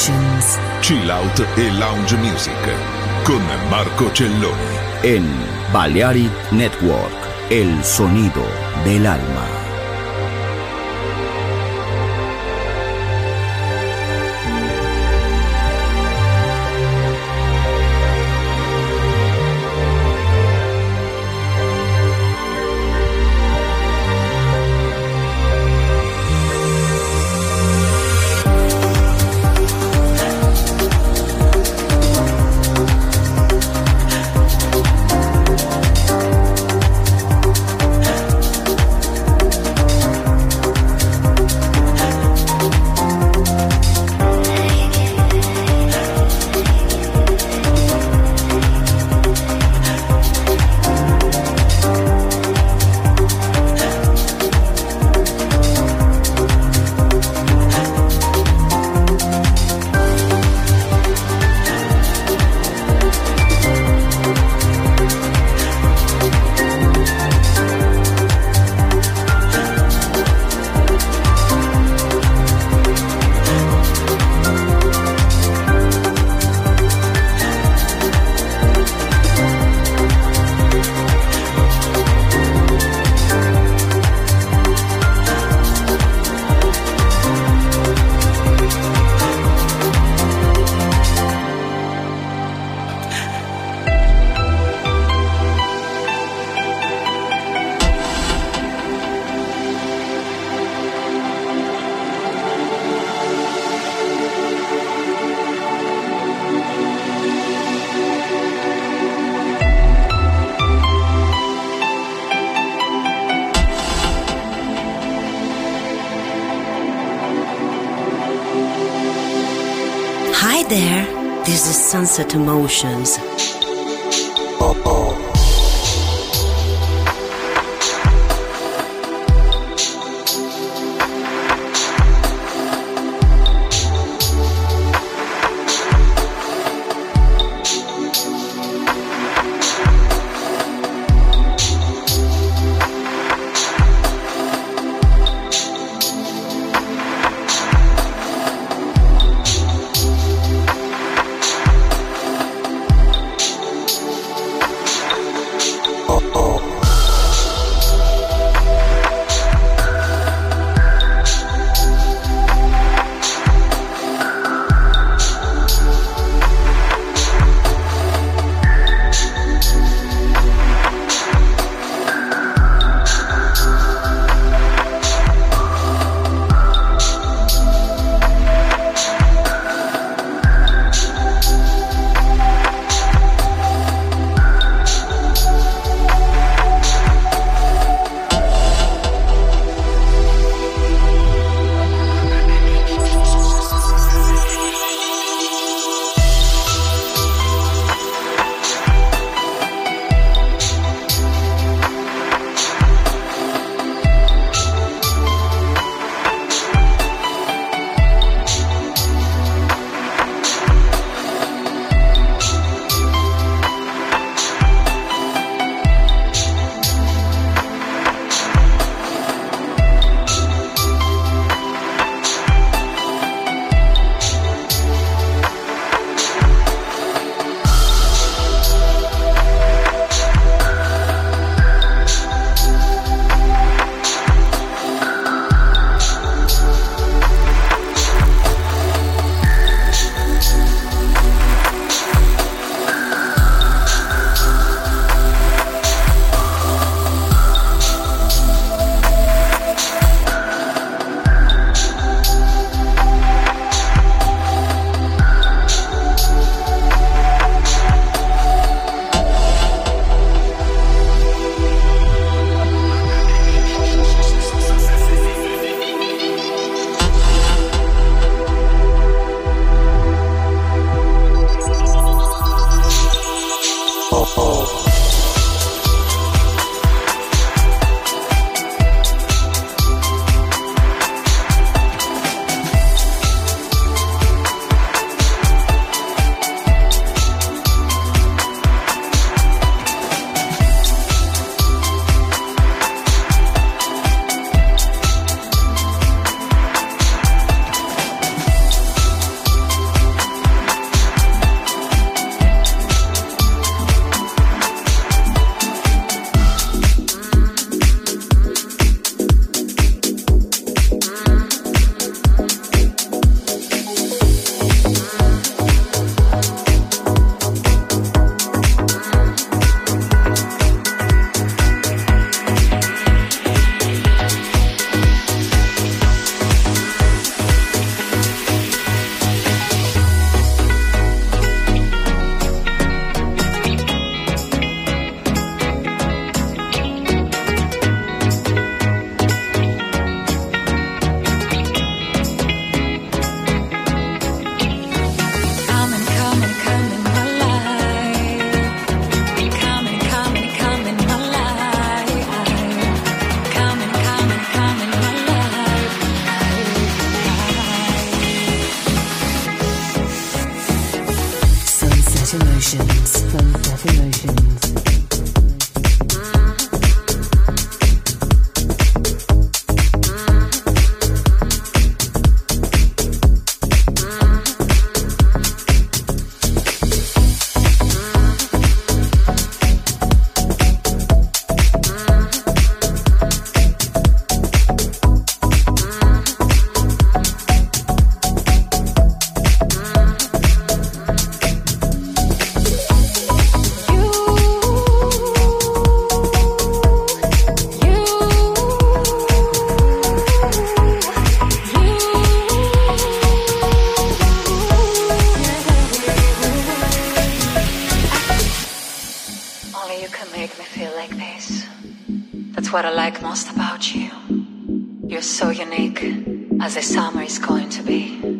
Emotions. Chill Out e Lounge Music con Marco Celloni. En Balearic Network, el sonido del alma. emotions. make me feel like this. That's what I like most about you. You're so unique, as the summer is going to be.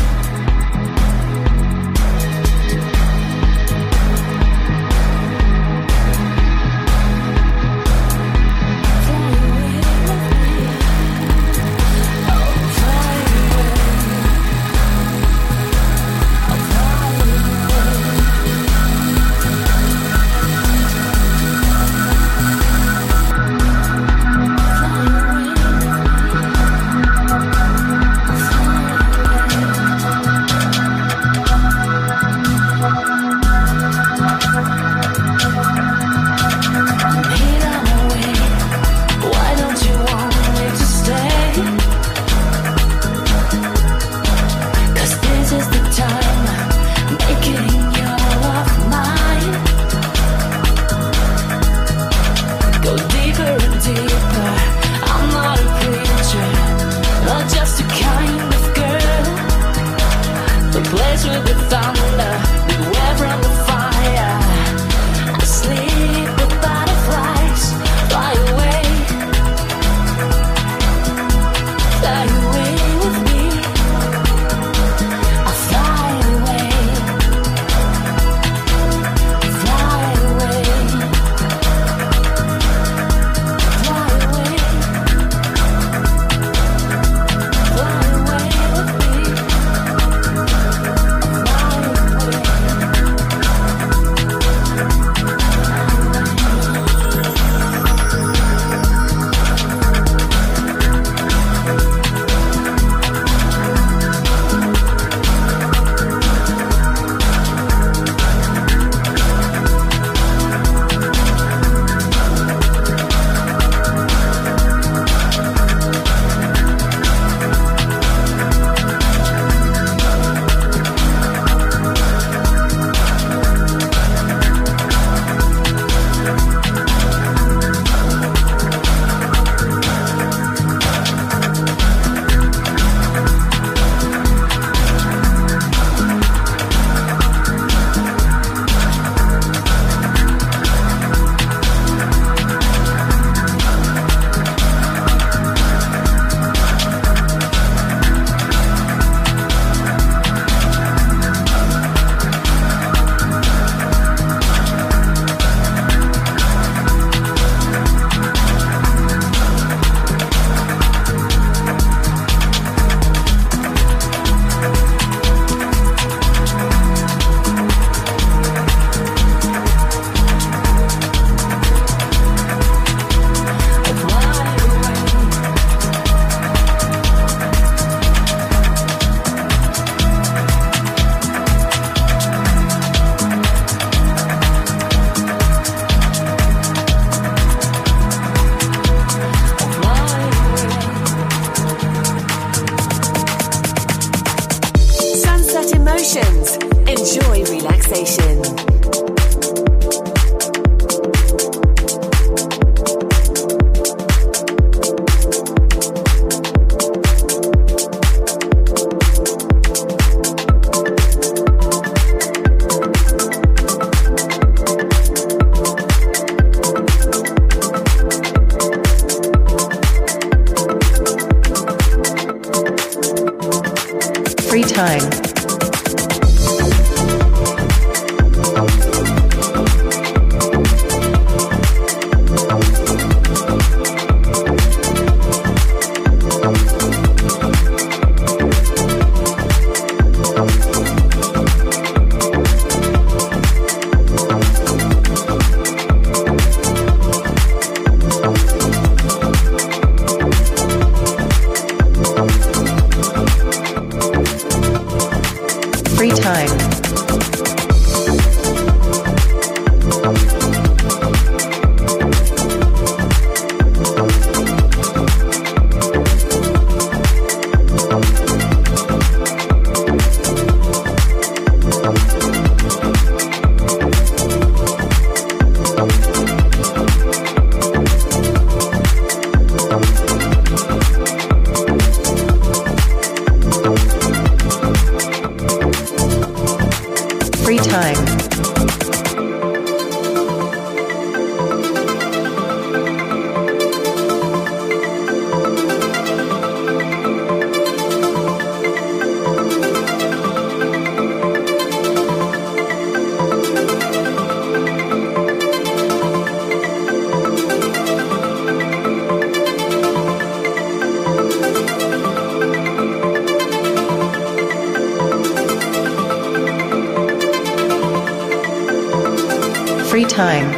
Time.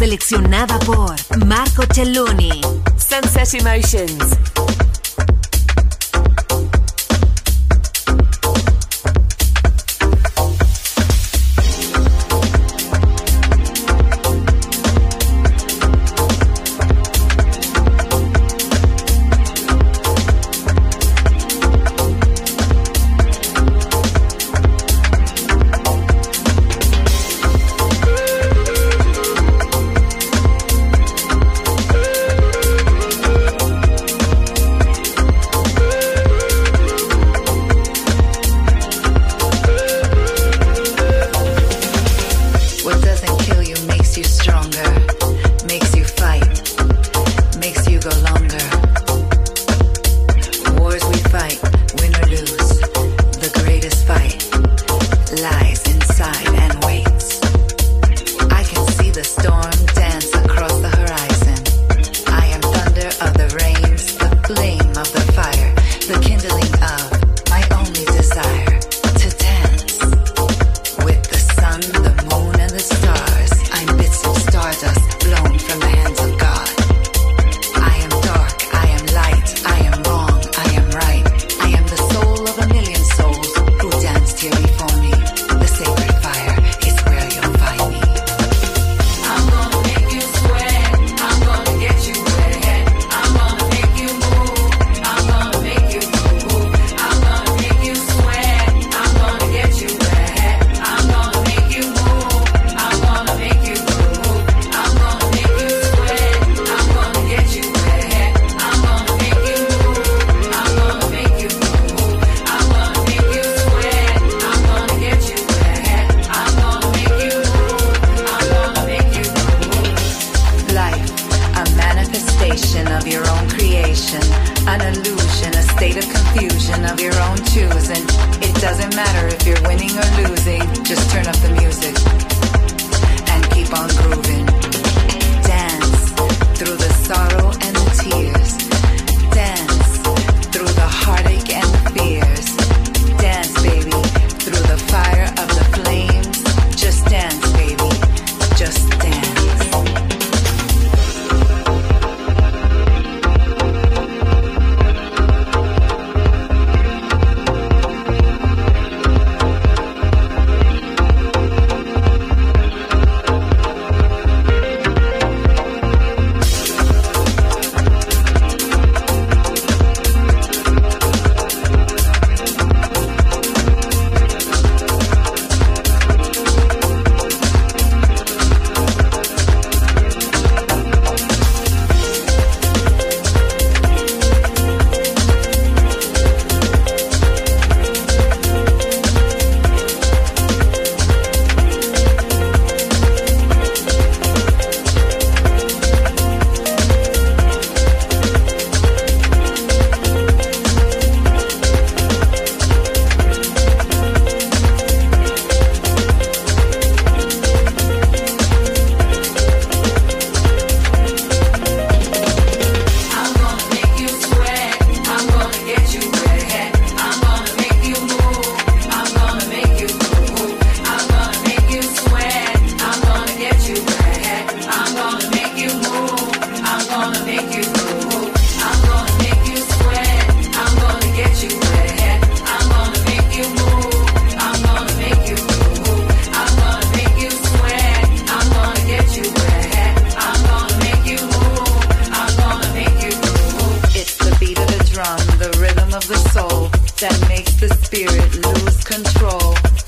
seleccionada por Marco Celloni. Sunset Emotions.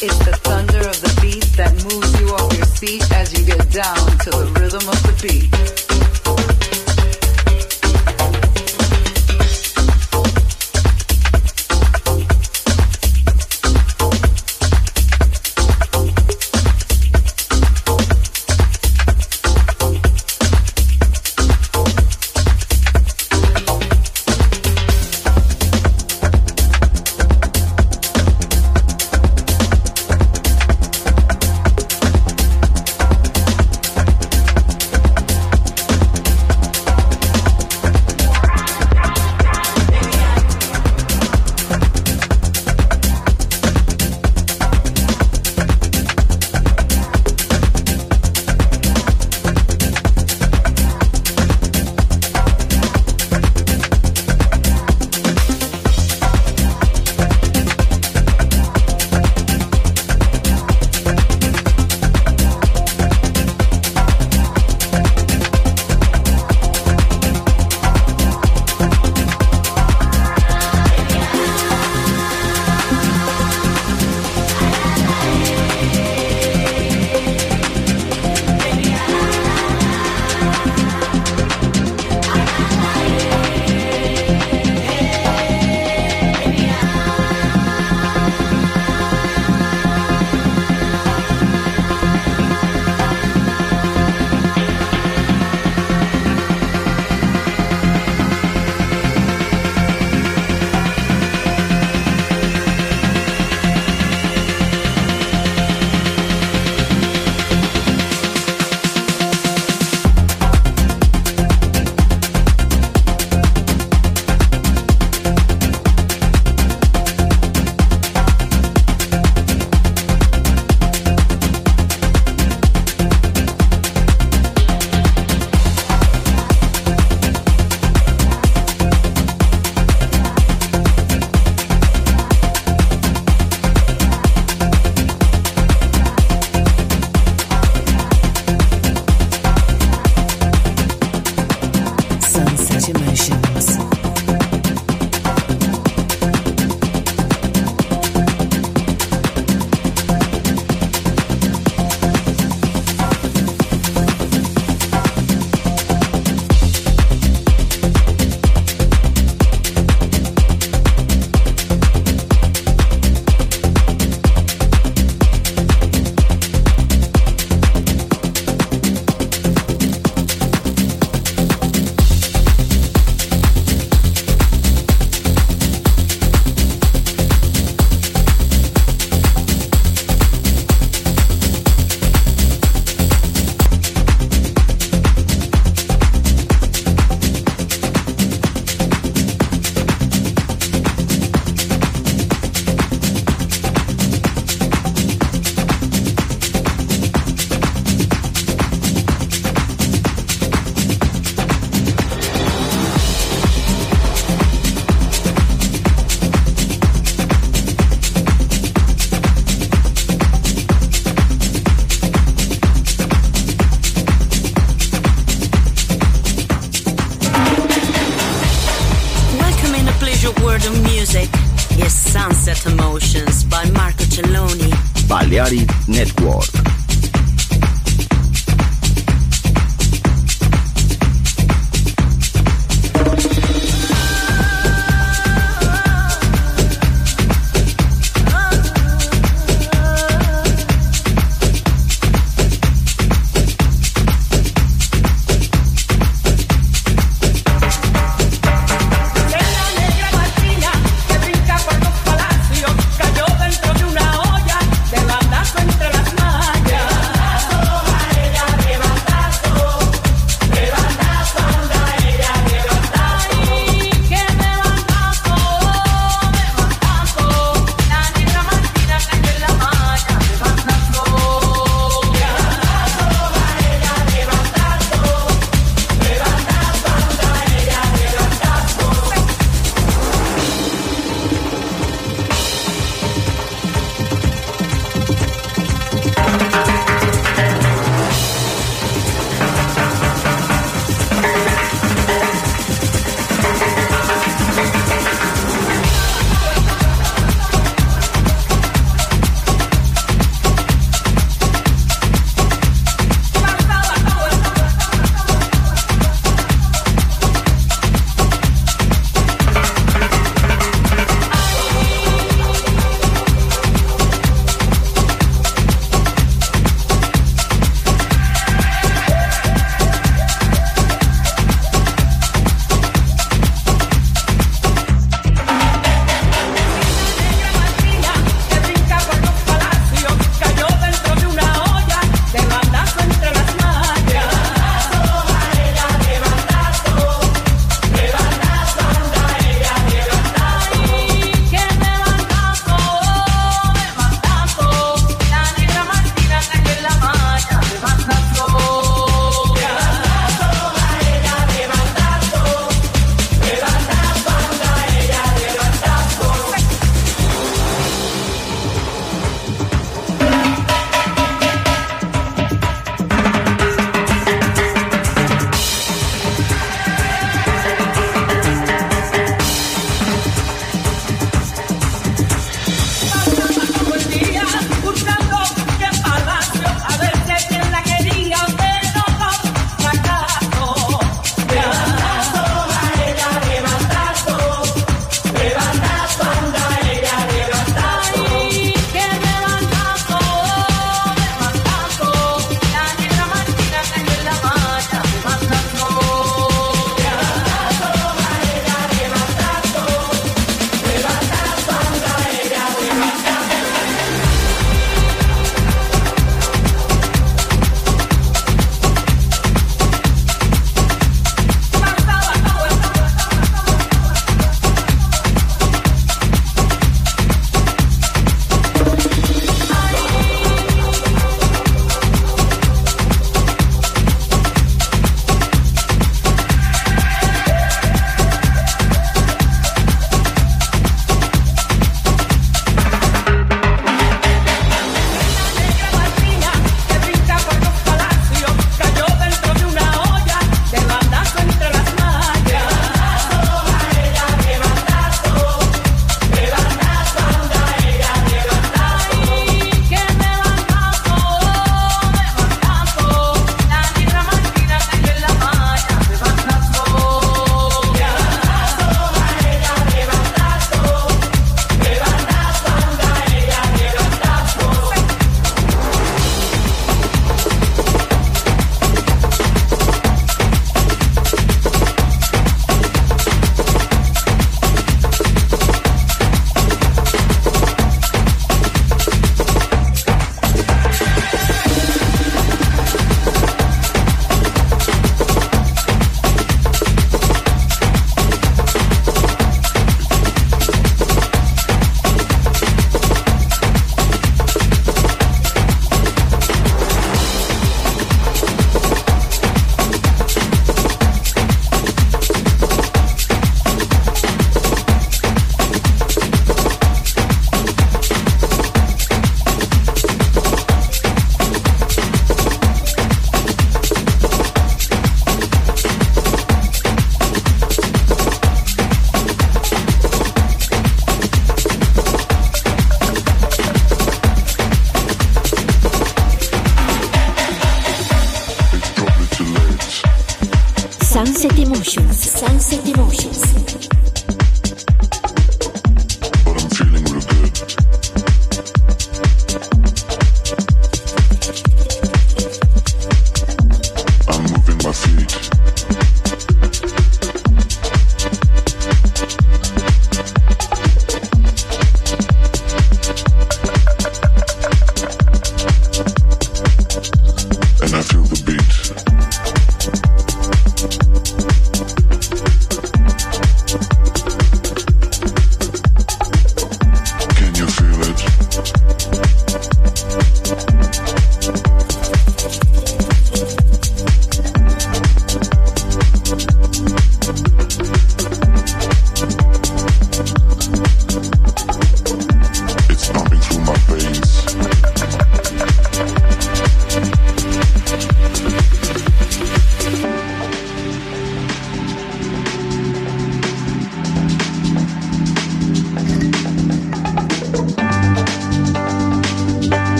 It's the thunder of the beat that moves you off your seat as you get down to the rhythm of the beat.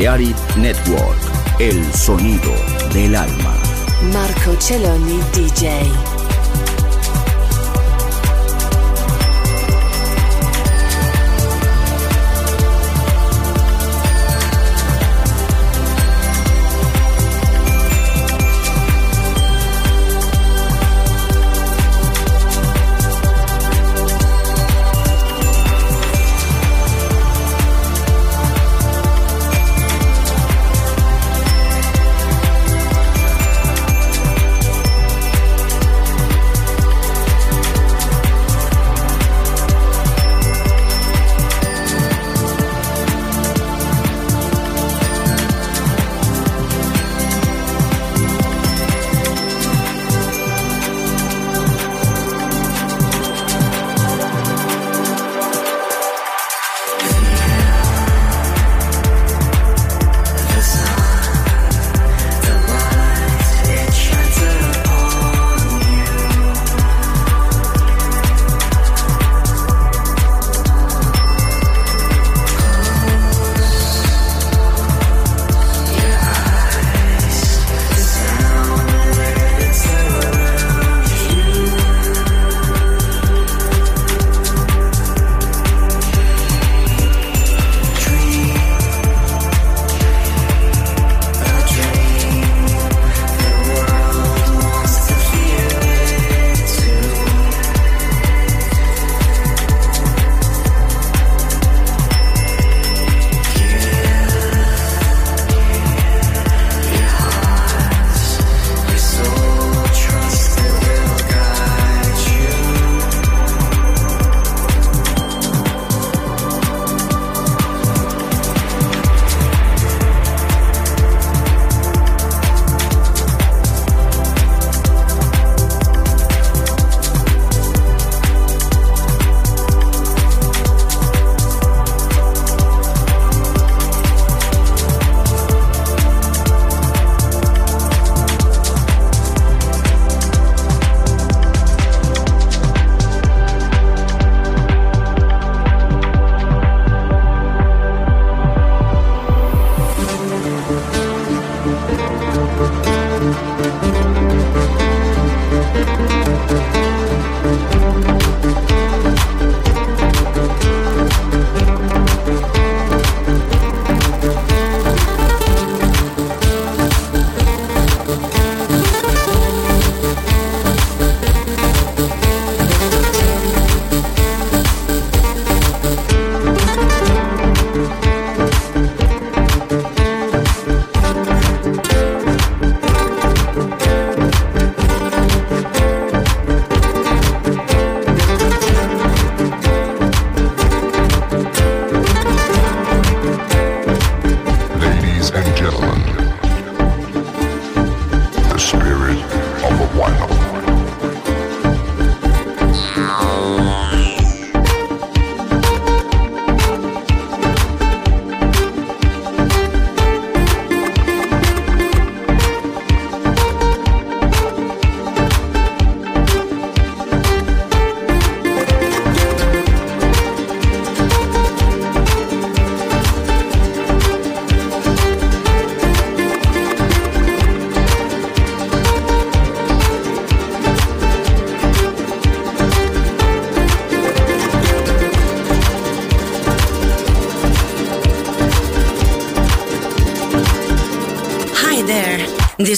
Balearic Network, el sonido del alma. Marco Celloni DJ.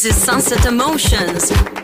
This is Sunset Emotions.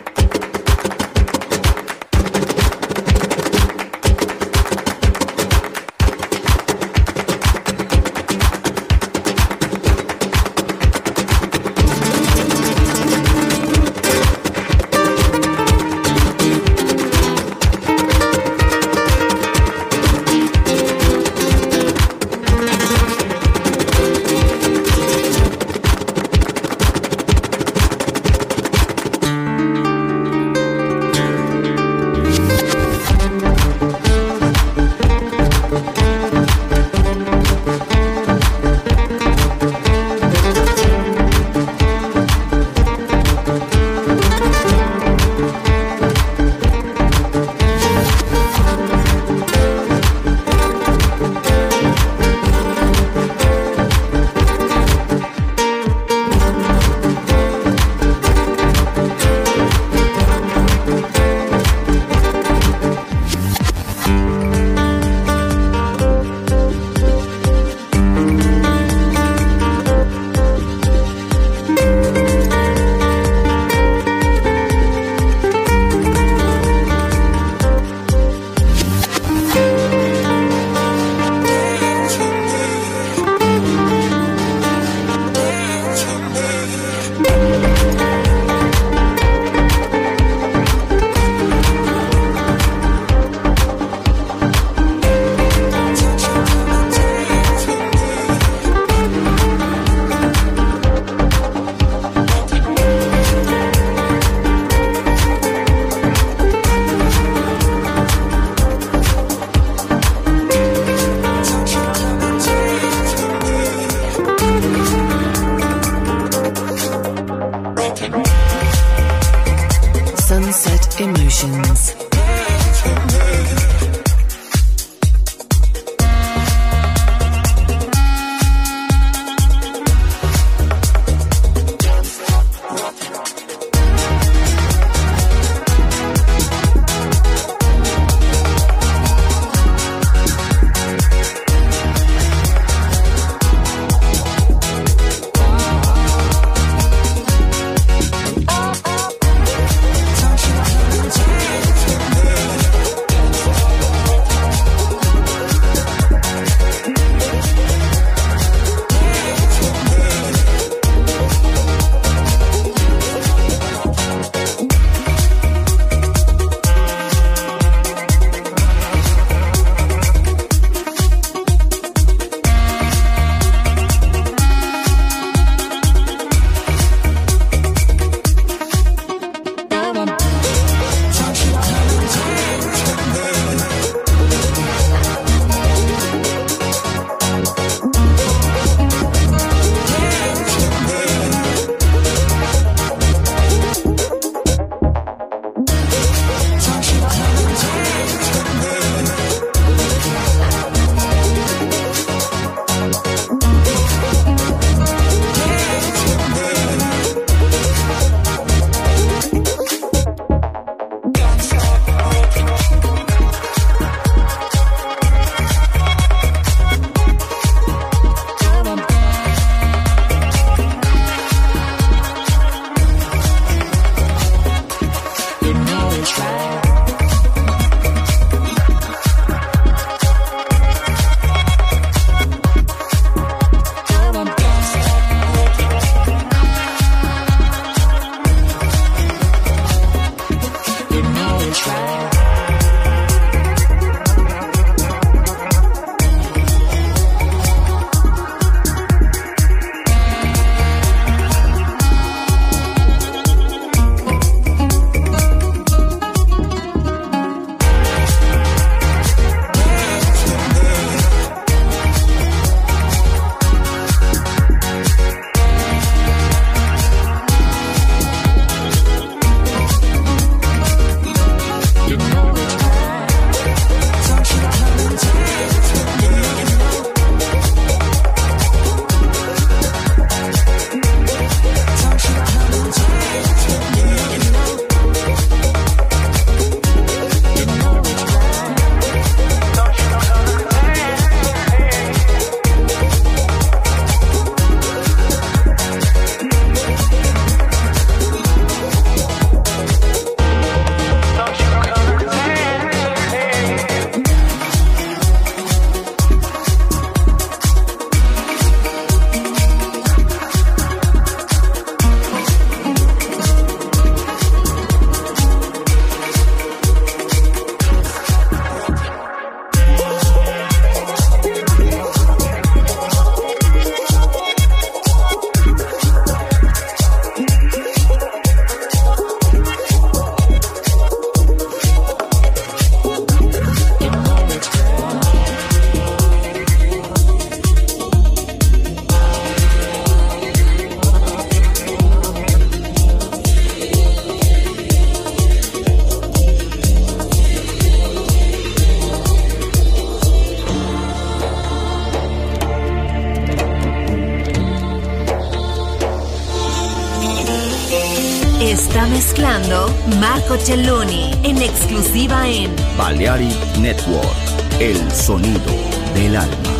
Celloni en exclusiva en Balearic Network, el sonido del alma.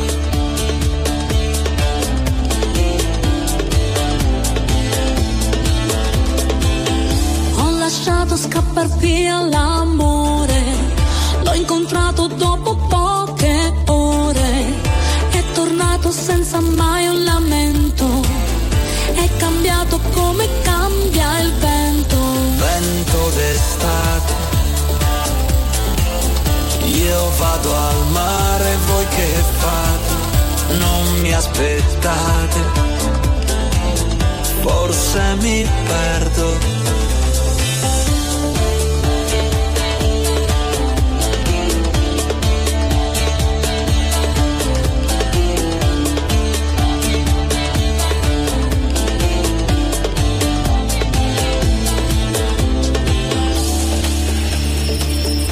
Ho lasciato scappar via l'amore, l'ho incontrato dopo poche ore, è tornato senza mai un lamento, è cambiato come cambia il vento. D'estate. Io vado al mare, voi che fate? Non mi aspettate, forse mi perdo.